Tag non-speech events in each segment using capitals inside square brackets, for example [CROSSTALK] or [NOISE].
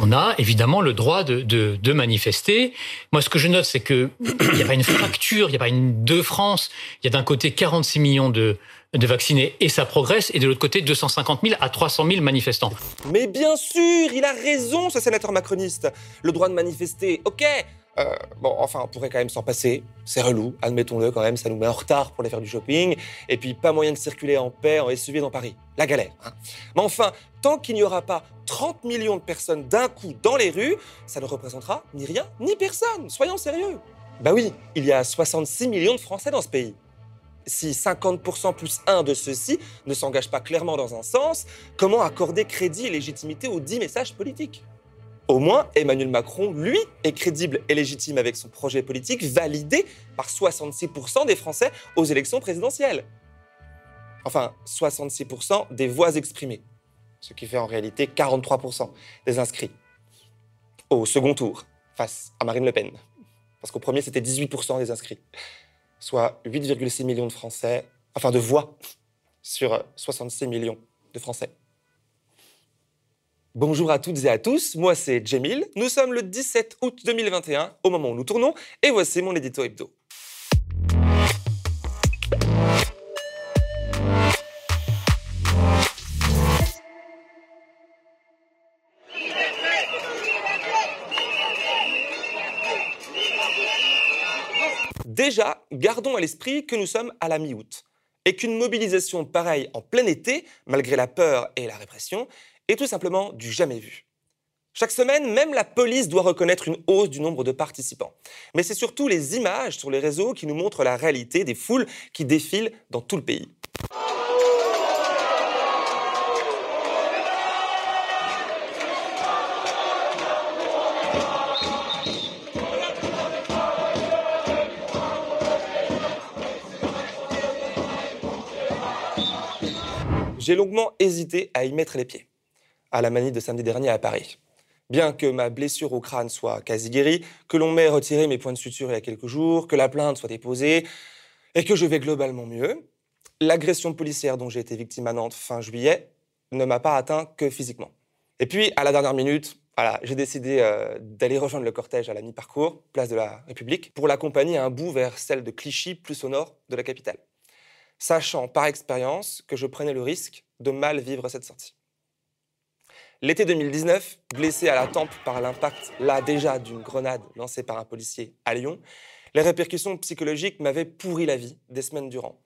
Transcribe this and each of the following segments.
On a évidemment le droit de, de, manifester. Moi, ce que je note, c'est qu'il [CLEARS THROAT] n'y a pas une fracture, il n'y a pas une deux France. Il y a d'un côté 46 millions de, de vaccinés et ça progresse, et de l'autre côté 250 000 à 300 000 manifestants. Mais bien sûr, il a raison, ce sénateur macroniste. Le droit de manifester, ok, euh, bon, enfin, on pourrait quand même s'en passer. C'est relou, admettons-le quand même, ça nous met en retard pour aller faire du shopping. Et puis, pas moyen de circuler en paix en SUV dans Paris. La galère. Hein. Mais enfin, tant qu'il n'y aura pas 30 millions de personnes d'un coup dans les rues, ça ne représentera ni rien, ni personne. Soyons sérieux. Bah oui, il y a 66 millions de Français dans ce pays. Si 50% plus 1 de ceux-ci ne s'engagent pas clairement dans un sens, comment accorder crédit et légitimité aux 10 messages politiques? Au moins, Emmanuel Macron, lui, est crédible et légitime avec son projet politique validé par 66% des Français aux élections présidentielles. Enfin, 66% des voix exprimées, ce qui fait en réalité 43% des inscrits au second tour face à Marine Le Pen. Parce qu'au premier, c'était 18% des inscrits, soit 8,6 millions de Français, enfin de voix sur 66 millions de Français. Bonjour à toutes et à tous, moi c'est Jamil, nous sommes le 17 août 2021 au moment où nous tournons et voici mon édito hebdo. Déjà, gardons à l'esprit que nous sommes à la mi-août et qu'une mobilisation pareille en plein été, malgré la peur et la répression, et tout simplement du jamais vu. Chaque semaine, même la police doit reconnaître une hausse du nombre de participants. Mais c'est surtout les images sur les réseaux qui nous montrent la réalité des foules qui défilent dans tout le pays. J'ai longuement hésité à y mettre les pieds à la manie de samedi dernier à Paris. Bien que ma blessure au crâne soit quasi guérie, que l'on m'ait retiré mes points de suture il y a quelques jours, que la plainte soit déposée et que je vais globalement mieux, l'agression policière dont j'ai été victime à Nantes fin juillet ne m'a pas atteint que physiquement. Et puis, à la dernière minute, voilà, j'ai décidé euh, d'aller rejoindre le cortège à la mi-parcours, place de la République, pour l'accompagner à un bout vers celle de Clichy, plus au nord de la capitale, sachant par expérience que je prenais le risque de mal vivre cette sortie. L'été 2019, blessé à la tempe par l'impact, là déjà, d'une grenade lancée par un policier à Lyon, les répercussions psychologiques m'avaient pourri la vie des semaines durant.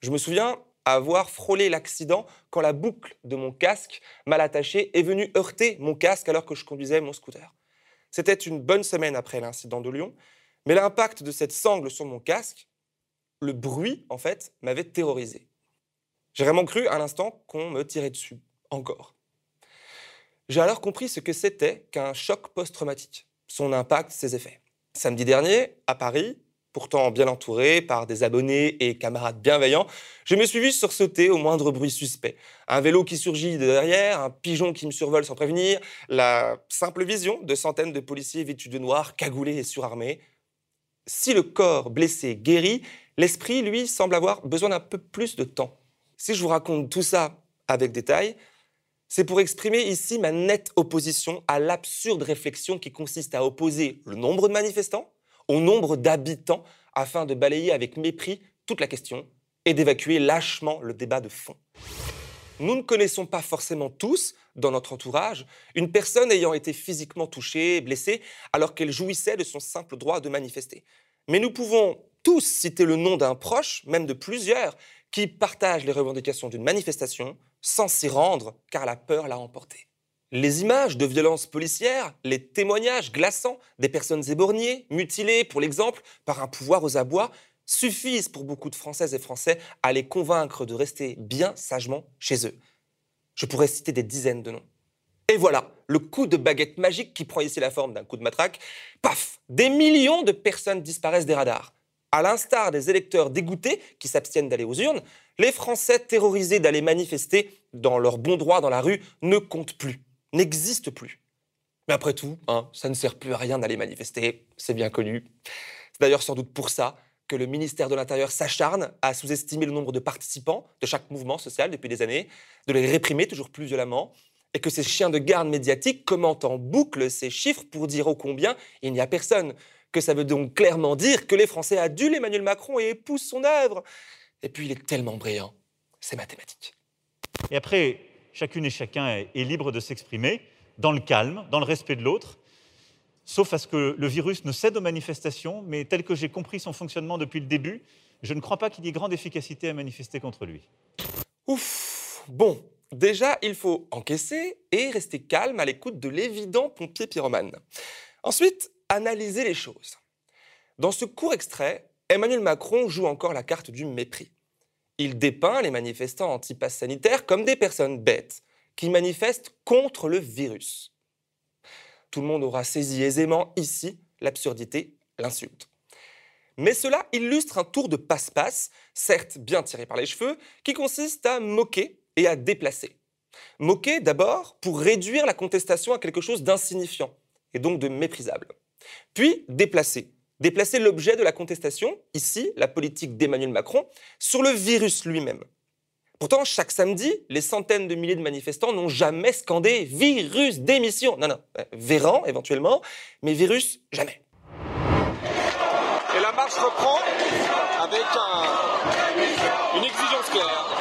Je me souviens avoir frôlé l'accident quand la boucle de mon casque, mal attachée, est venue heurter mon casque alors que je conduisais mon scooter. C'était une bonne semaine après l'incident de Lyon, mais l'impact de cette sangle sur mon casque, le bruit, en fait, m'avait terrorisé. J'ai vraiment cru à l'instant qu'on me tirait dessus, encore. J'ai alors compris ce que c'était qu'un choc post-traumatique, son impact, ses effets. Samedi dernier, à Paris, pourtant bien entouré par des abonnés et camarades bienveillants, je me suis vu sursauter au moindre bruit suspect. Un vélo qui surgit de derrière, un pigeon qui me survole sans prévenir, la simple vision de centaines de policiers vêtus de noir, cagoulés et surarmés. Si le corps blessé guérit, l'esprit, lui, semble avoir besoin d'un peu plus de temps. Si je vous raconte tout ça avec détail, c'est pour exprimer ici ma nette opposition à l'absurde réflexion qui consiste à opposer le nombre de manifestants au nombre d'habitants afin de balayer avec mépris toute la question et d'évacuer lâchement le débat de fond. Nous ne connaissons pas forcément tous, dans notre entourage, une personne ayant été physiquement touchée, blessée, alors qu'elle jouissait de son simple droit de manifester. Mais nous pouvons tous citer le nom d'un proche, même de plusieurs, qui partagent les revendications d'une manifestation, sans s'y rendre car la peur l'a emporté. Les images de violences policières, les témoignages glaçants des personnes éborgnées, mutilées, pour l'exemple, par un pouvoir aux abois, suffisent pour beaucoup de Françaises et Français à les convaincre de rester bien sagement chez eux. Je pourrais citer des dizaines de noms. Et voilà, le coup de baguette magique qui prend ici la forme d'un coup de matraque. Paf Des millions de personnes disparaissent des radars. À l'instar des électeurs dégoûtés qui s'abstiennent d'aller aux urnes, les Français terrorisés d'aller manifester dans leur bon droit dans la rue ne comptent plus, n'existent plus. Mais après tout, hein, ça ne sert plus à rien d'aller manifester, c'est bien connu. C'est d'ailleurs sans doute pour ça que le ministère de l'Intérieur s'acharne à sous-estimer le nombre de participants de chaque mouvement social depuis des années, de les réprimer toujours plus violemment, et que ces chiens de garde médiatiques commentent en boucle ces chiffres pour dire ô combien il n'y a personne, que ça veut donc clairement dire que les Français adulent Emmanuel Macron et épousent son œuvre. Et puis il est tellement brillant, c'est mathématique. Et après, chacune et chacun est libre de s'exprimer dans le calme, dans le respect de l'autre, sauf à ce que le virus ne cède aux manifestations, mais tel que j'ai compris son fonctionnement depuis le début, je ne crois pas qu'il y ait grande efficacité à manifester contre lui. Ouf Bon, déjà, il faut encaisser et rester calme à l'écoute de l'évident pompier pyromane. Ensuite, analyser les choses. Dans ce court extrait, Emmanuel Macron joue encore la carte du mépris. Il dépeint les manifestants anti-pass sanitaire comme des personnes bêtes qui manifestent contre le virus tout le monde aura saisi aisément ici l'absurdité, l'insulte. Mais cela illustre un tour de passe-passe, certes bien tiré par les cheveux, qui consiste à moquer et à déplacer. Moquer d'abord pour réduire la contestation à quelque chose d'insignifiant et donc de méprisable. Puis déplacer. Déplacer l'objet de la contestation, ici la politique d'Emmanuel Macron, sur le virus lui-même. Pourtant, chaque samedi, les centaines de milliers de manifestants n'ont jamais scandé virus démission. Non, non, euh, Véran éventuellement, mais virus jamais. Et la marche reprend avec une exigence claire.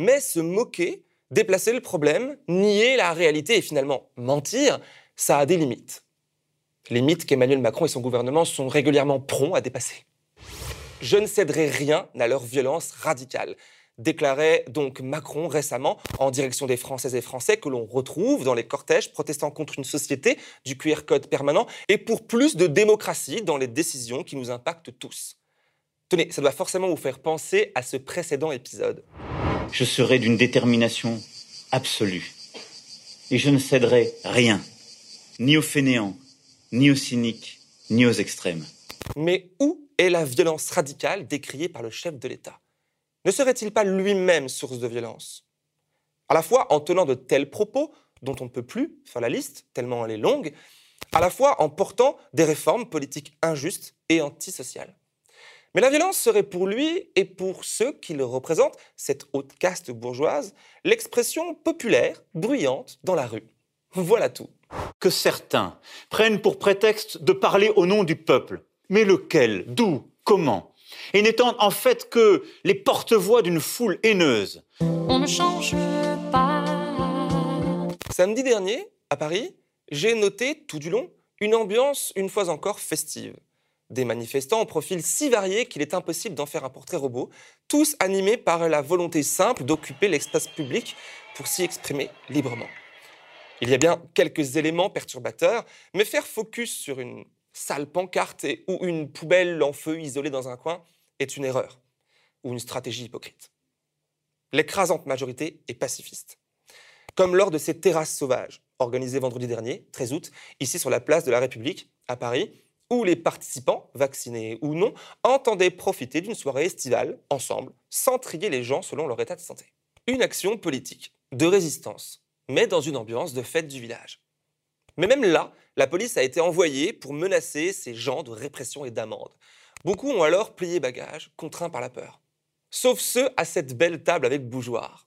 Mais se moquer, déplacer le problème, nier la réalité et finalement mentir, ça a des limites. Limites qu'Emmanuel Macron et son gouvernement sont régulièrement prompts à dépasser. Je ne céderai rien à leur violence radicale déclarait donc Macron récemment en direction des Françaises et Français que l'on retrouve dans les cortèges protestant contre une société du QR code permanent et pour plus de démocratie dans les décisions qui nous impactent tous. Tenez, ça doit forcément vous faire penser à ce précédent épisode. Je serai d'une détermination absolue et je ne céderai rien, ni aux fainéants, ni aux cyniques, ni aux extrêmes. Mais où est la violence radicale décriée par le chef de l'État? Ne serait-il pas lui-même source de violence? À la fois en tenant de tels propos, dont on ne peut plus faire la liste, tellement elle est longue, à la fois en portant des réformes politiques injustes et antisociales. Mais la violence serait pour lui et pour ceux qui le représentent, cette haute caste bourgeoise, l'expression populaire, bruyante dans la rue. Voilà tout. Que certains prennent pour prétexte de parler au nom du peuple mais lequel? D'où? Comment? Et n'étant en fait que les porte-voix d'une foule haineuse. On ne change pas. Samedi dernier, à Paris, j'ai noté tout du long une ambiance une fois encore festive. Des manifestants au profil si varié qu'il est impossible d'en faire un portrait robot, tous animés par la volonté simple d'occuper l'espace public pour s'y exprimer librement. Il y a bien quelques éléments perturbateurs, mais faire focus sur une sale pancarte ou une poubelle en feu isolée dans un coin est une erreur ou une stratégie hypocrite. L'écrasante majorité est pacifiste. Comme lors de ces terrasses sauvages organisées vendredi dernier, 13 août, ici sur la place de la République, à Paris, où les participants, vaccinés ou non, entendaient profiter d'une soirée estivale, ensemble, sans trier les gens selon leur état de santé. Une action politique, de résistance, mais dans une ambiance de fête du village. Mais même là, la police a été envoyée pour menacer ces gens de répression et d'amende. Beaucoup ont alors plié bagage, contraints par la peur. Sauf ceux à cette belle table avec bougeoir.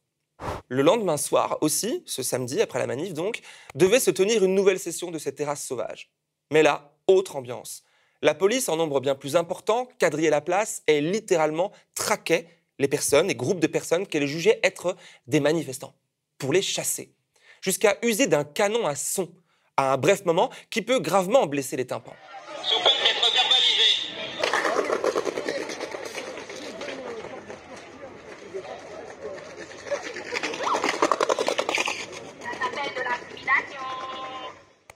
Le lendemain soir aussi, ce samedi après la manif donc, devait se tenir une nouvelle session de cette terrasse sauvage. Mais là, autre ambiance. La police, en nombre bien plus important, quadrillait la place et littéralement traquait les personnes et groupes de personnes qu'elle jugeait être des manifestants, pour les chasser, jusqu'à user d'un canon à son à un bref moment qui peut gravement blesser les tympans.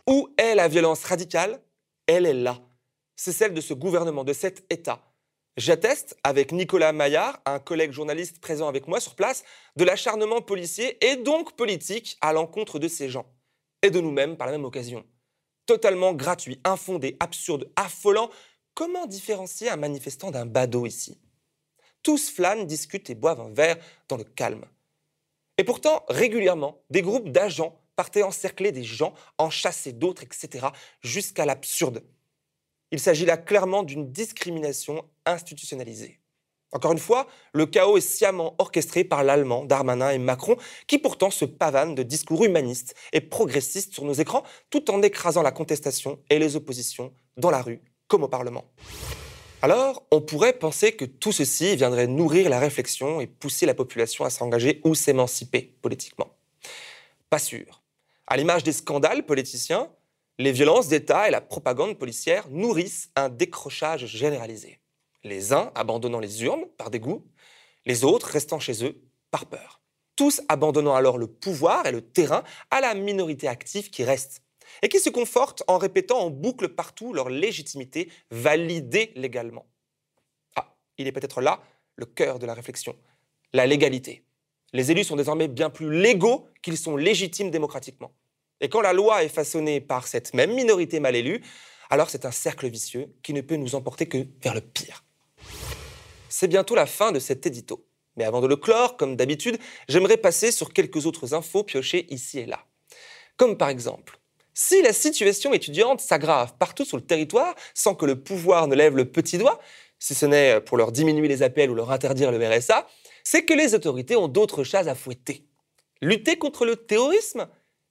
Où est la violence radicale? Elle est là. C'est celle de ce gouvernement, de cet État. J'atteste, avec Nicolas Maillard, un collègue journaliste présent avec moi sur place, de l'acharnement policier et donc politique à l'encontre de ces gens et de nous-mêmes par la même occasion. Totalement gratuit, infondé, absurde, affolant, comment différencier un manifestant d'un badaud ici? Tous flânent, discutent et boivent un verre dans le calme. Et pourtant, régulièrement, des groupes d'agents partaient encercler des gens, en chasser d'autres, etc., jusqu'à l'absurde. Il s'agit là clairement d'une discrimination institutionnalisée. Encore une fois, le chaos est sciemment orchestré par l'Allemand, Darmanin et Macron, qui pourtant se pavanent de discours humanistes et progressistes sur nos écrans, tout en écrasant la contestation et les oppositions dans la rue comme au Parlement. Alors, on pourrait penser que tout ceci viendrait nourrir la réflexion et pousser la population à s'engager ou s'émanciper politiquement. Pas sûr. À l'image des scandales politiciens, les violences d'État et la propagande policière nourrissent un décrochage généralisé les uns abandonnant les urnes par dégoût, les autres restant chez eux par peur. Tous abandonnant alors le pouvoir et le terrain à la minorité active qui reste et qui se conforte en répétant en boucle partout leur légitimité validée légalement. Ah, il est peut-être là le cœur de la réflexion, la légalité. Les élus sont désormais bien plus légaux qu'ils sont légitimes démocratiquement. Et quand la loi est façonnée par cette même minorité mal élue, alors c'est un cercle vicieux qui ne peut nous emporter que vers le pire. C'est bientôt la fin de cet édito. Mais avant de le clore, comme d'habitude, j'aimerais passer sur quelques autres infos piochées ici et là. Comme par exemple, si la situation étudiante s'aggrave partout sur le territoire sans que le pouvoir ne lève le petit doigt, si ce n'est pour leur diminuer les appels ou leur interdire le RSA, c'est que les autorités ont d'autres chats à fouetter. Lutter contre le terrorisme?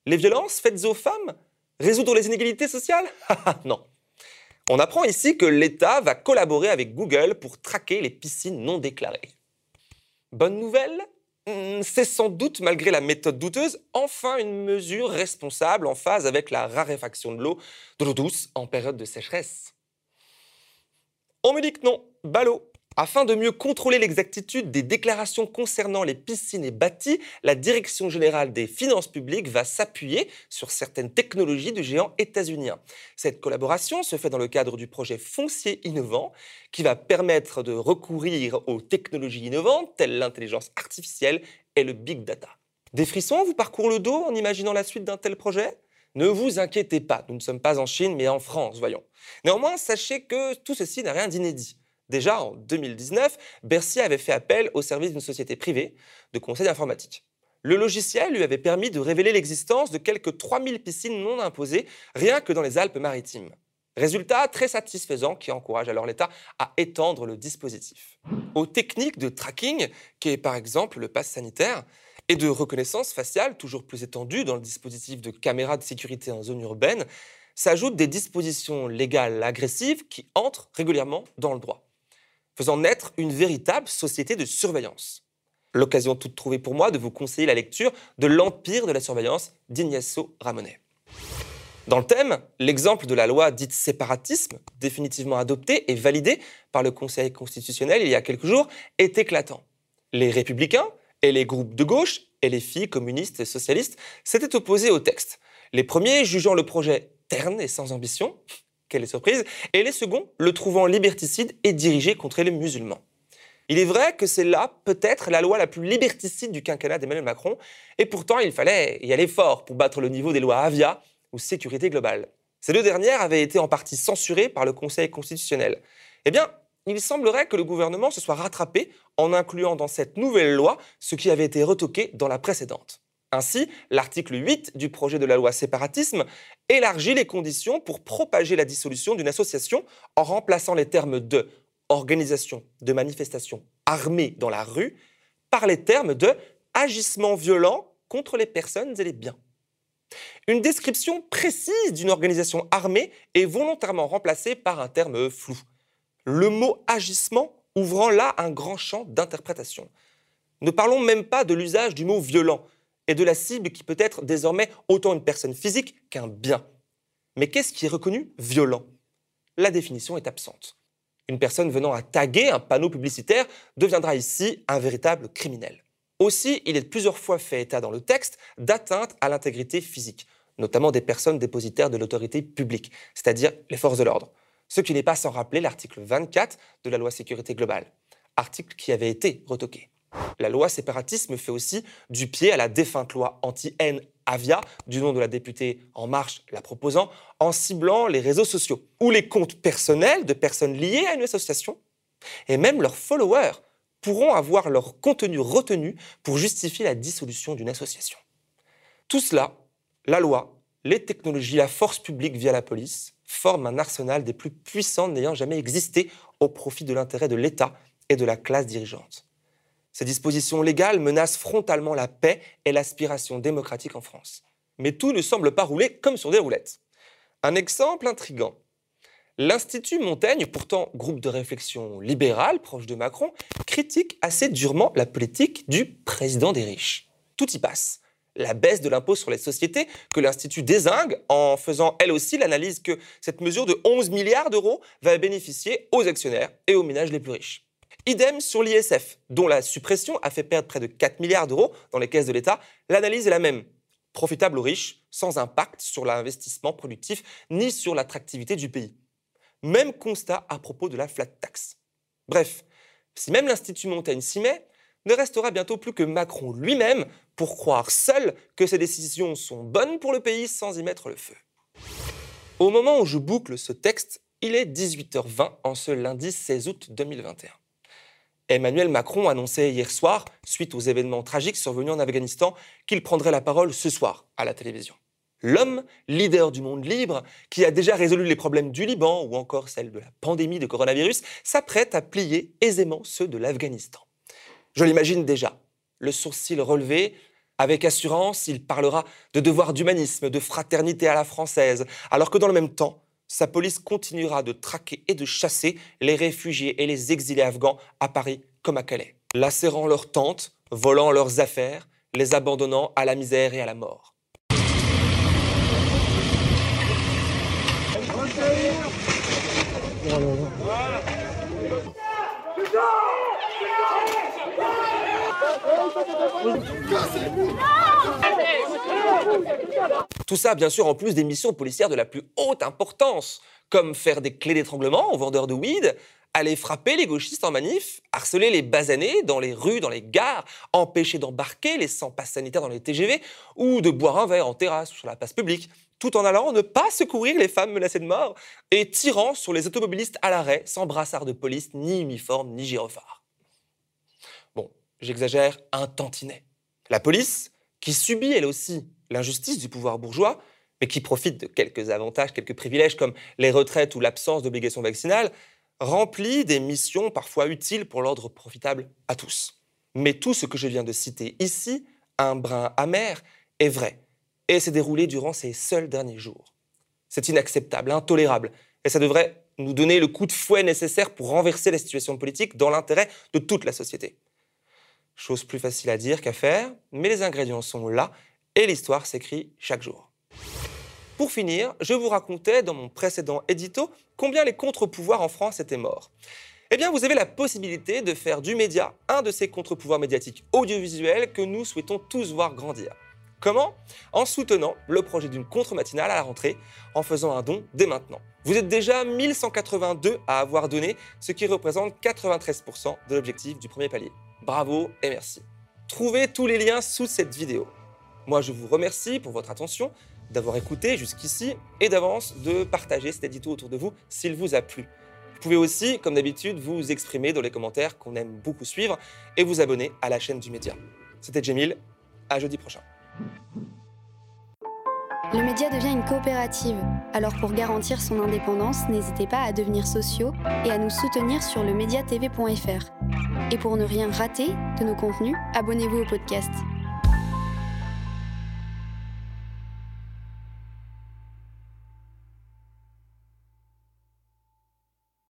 Les violences faites aux femmes? Résoudre les inégalités sociales? [LAUGHS] Non. On apprend ici que l'État va collaborer avec Google pour traquer les piscines non déclarées. Bonne nouvelle? Hmm, c'est sans doute, malgré la méthode douteuse, enfin une mesure responsable en phase avec la raréfaction de l'eau, de l'eau douce en période de sécheresse. On me dit que non, ballot. Afin de mieux contrôler l'exactitude des déclarations concernant les piscines et bâtis, la Direction générale des finances publiques va s'appuyer sur certaines technologies du géant états-unien. Cette collaboration se fait dans le cadre du projet foncier innovant qui va permettre de recourir aux technologies innovantes telles l'intelligence artificielle et le big data. Des frissons vous parcourent le dos en imaginant la suite d'un tel projet? Ne vous inquiétez pas, nous ne sommes pas en Chine mais en France, voyons. Néanmoins, sachez que tout ceci n'a rien d'inédit. Déjà en 2019, Bercy avait fait appel au service d'une société privée de conseil informatique. Le logiciel lui avait permis de révéler l'existence de quelques 3000 piscines non imposées rien que dans les Alpes-Maritimes. Résultat très satisfaisant qui encourage alors l'État à étendre le dispositif. Aux techniques de tracking, qui est par exemple le pass sanitaire, et de reconnaissance faciale toujours plus étendues dans le dispositif de caméras de sécurité en zone urbaine, s'ajoutent des dispositions légales agressives qui entrent régulièrement dans le droit faisant naître une véritable société de surveillance. L'occasion toute trouvée pour moi de vous conseiller la lecture de L'Empire de la surveillance d'Ignacio Ramonet. Dans le thème, l'exemple de la loi dite séparatisme, définitivement adoptée et validée par le Conseil constitutionnel il y a quelques jours, est éclatant. Les républicains et les groupes de gauche et les filles communistes et socialistes s'étaient opposés au texte, les premiers jugeant le projet terne et sans ambition, quelle surprise, et les seconds le trouvant liberticide et dirigé contre les musulmans. Il est vrai que c'est là peut-être la loi la plus liberticide du quinquennat d'Emmanuel Macron, et pourtant il fallait y aller fort pour battre le niveau des lois Avia ou sécurité globale. Ces deux dernières avaient été en partie censurées par le Conseil constitutionnel. Eh bien, il semblerait que le gouvernement se soit rattrapé en incluant dans cette nouvelle loi ce qui avait été retoqué dans la précédente. Ainsi, l'article 8 du projet de la loi séparatisme élargit les conditions pour propager la dissolution d'une association en remplaçant les termes de organisation de manifestation armée dans la rue par les termes de agissement violent contre les personnes et les biens. Une description précise d'une organisation armée est volontairement remplacée par un terme flou. Le mot agissement ouvrant là un grand champ d'interprétation. Ne parlons même pas de l'usage du mot violent, et de la cible qui peut être désormais autant une personne physique qu'un bien. Mais qu'est-ce qui est reconnu violent? La définition est absente. Une personne venant à taguer un panneau publicitaire deviendra ici un véritable criminel. Aussi, il est plusieurs fois fait état dans le texte d'atteinte à l'intégrité physique, notamment des personnes dépositaires de l'autorité publique, c'est-à-dire les forces de l'ordre. Ce qui n'est pas sans rappeler l'article 24 de la loi sécurité globale, article qui avait été retoqué. La loi séparatisme fait aussi du pied à la défunte loi anti-haine Avia, du nom de la députée En Marche la proposant, en ciblant les réseaux sociaux ou les comptes personnels de personnes liées à une association. Et même leurs followers pourront avoir leur contenu retenu pour justifier la dissolution d'une association. Tout cela, la loi, les technologies, la force publique via la police, forment un arsenal des plus puissants n'ayant jamais existé au profit de l'intérêt de l'État et de la classe dirigeante. Ces dispositions légales menacent frontalement la paix et l'aspiration démocratique en France. Mais tout ne semble pas rouler comme sur des roulettes. Un exemple intrigant. L'Institut Montaigne, pourtant groupe de réflexion libéral proche de Macron, critique assez durement la politique du président des riches. Tout y passe. La baisse de l'impôt sur les sociétés que l'Institut désingue en faisant elle aussi l'analyse que cette mesure de 11 milliards d'euros va bénéficier aux actionnaires et aux ménages les plus riches. Idem sur l'ISF, dont la suppression a fait perdre près de 4 milliards d'euros dans les caisses de l'État. L'analyse est la même. Profitable aux riches, sans impact sur l'investissement productif ni sur l'attractivité du pays. Même constat à propos de la flat tax. Bref, si même l'Institut Montaigne s'y met, ne restera bientôt plus que Macron lui-même pour croire seul que ces décisions sont bonnes pour le pays sans y mettre le feu. Au moment où je boucle ce texte, il est 18h20 en ce lundi 16 août 2021. Emmanuel Macron annonçait hier soir, suite aux événements tragiques survenus en Afghanistan, qu'il prendrait la parole ce soir à la télévision. L'homme, leader du monde libre, qui a déjà résolu les problèmes du Liban ou encore celle de la pandémie de coronavirus, s'apprête à plier aisément ceux de l'Afghanistan. Je l'imagine déjà, le sourcil relevé, avec assurance, il parlera de devoir d'humanisme, de fraternité à la française, alors que dans le même temps, sa police continuera de traquer et de chasser les réfugiés et les exilés afghans à Paris comme à Calais, lacérant leurs tentes, volant leurs affaires, les abandonnant à la misère et à la mort. Tout ça, bien sûr, en plus des missions policières de la plus haute importance, comme faire des clés d'étranglement aux vendeurs de weed, aller frapper les gauchistes en manif, harceler les basanés dans les rues, dans les gares, empêcher d'embarquer les sans-pass sanitaires dans les TGV, ou de boire un verre en terrasse ou sur la place publique, tout en allant ne pas secourir les femmes menacées de mort et tirant sur les automobilistes à l'arrêt sans brassard de police, ni uniforme, ni gyrophare. J'exagère un tantinet. La police, qui subit elle aussi l'injustice du pouvoir bourgeois, mais qui profite de quelques avantages, quelques privilèges comme les retraites ou l'absence d'obligation vaccinale, remplit des missions parfois utiles pour l'ordre profitable à tous. Mais tout ce que je viens de citer ici, un brin amer, est vrai et s'est déroulé durant ces seuls derniers jours. C'est inacceptable, intolérable, et ça devrait nous donner le coup de fouet nécessaire pour renverser la situation politique dans l'intérêt de toute la société. Chose plus facile à dire qu'à faire, mais les ingrédients sont là et l'histoire s'écrit chaque jour. Pour finir, je vous racontais dans mon précédent édito combien les contre-pouvoirs en France étaient morts. Eh bien, vous avez la possibilité de faire du média un de ces contre-pouvoirs médiatiques audiovisuels que nous souhaitons tous voir grandir. Comment? En soutenant le projet d'une contre-matinale à la rentrée, en faisant un don dès maintenant. Vous êtes déjà 1182 à avoir donné, ce qui représente 93% de l'objectif du premier palier. Bravo et merci. Trouvez tous les liens sous cette vidéo. Moi, je vous remercie pour votre attention, d'avoir écouté jusqu'ici et d'avance de partager cet édito autour de vous s'il vous a plu. Vous pouvez aussi, comme d'habitude, vous exprimer dans les commentaires qu'on aime beaucoup suivre et vous abonner à la chaîne du média. C'était Jamil, à jeudi prochain. Le média devient une coopérative, alors pour garantir son indépendance, n'hésitez pas à devenir sociaux et à nous soutenir sur le mediatv.fr. Et pour ne rien rater de nos contenus, abonnez-vous au podcast.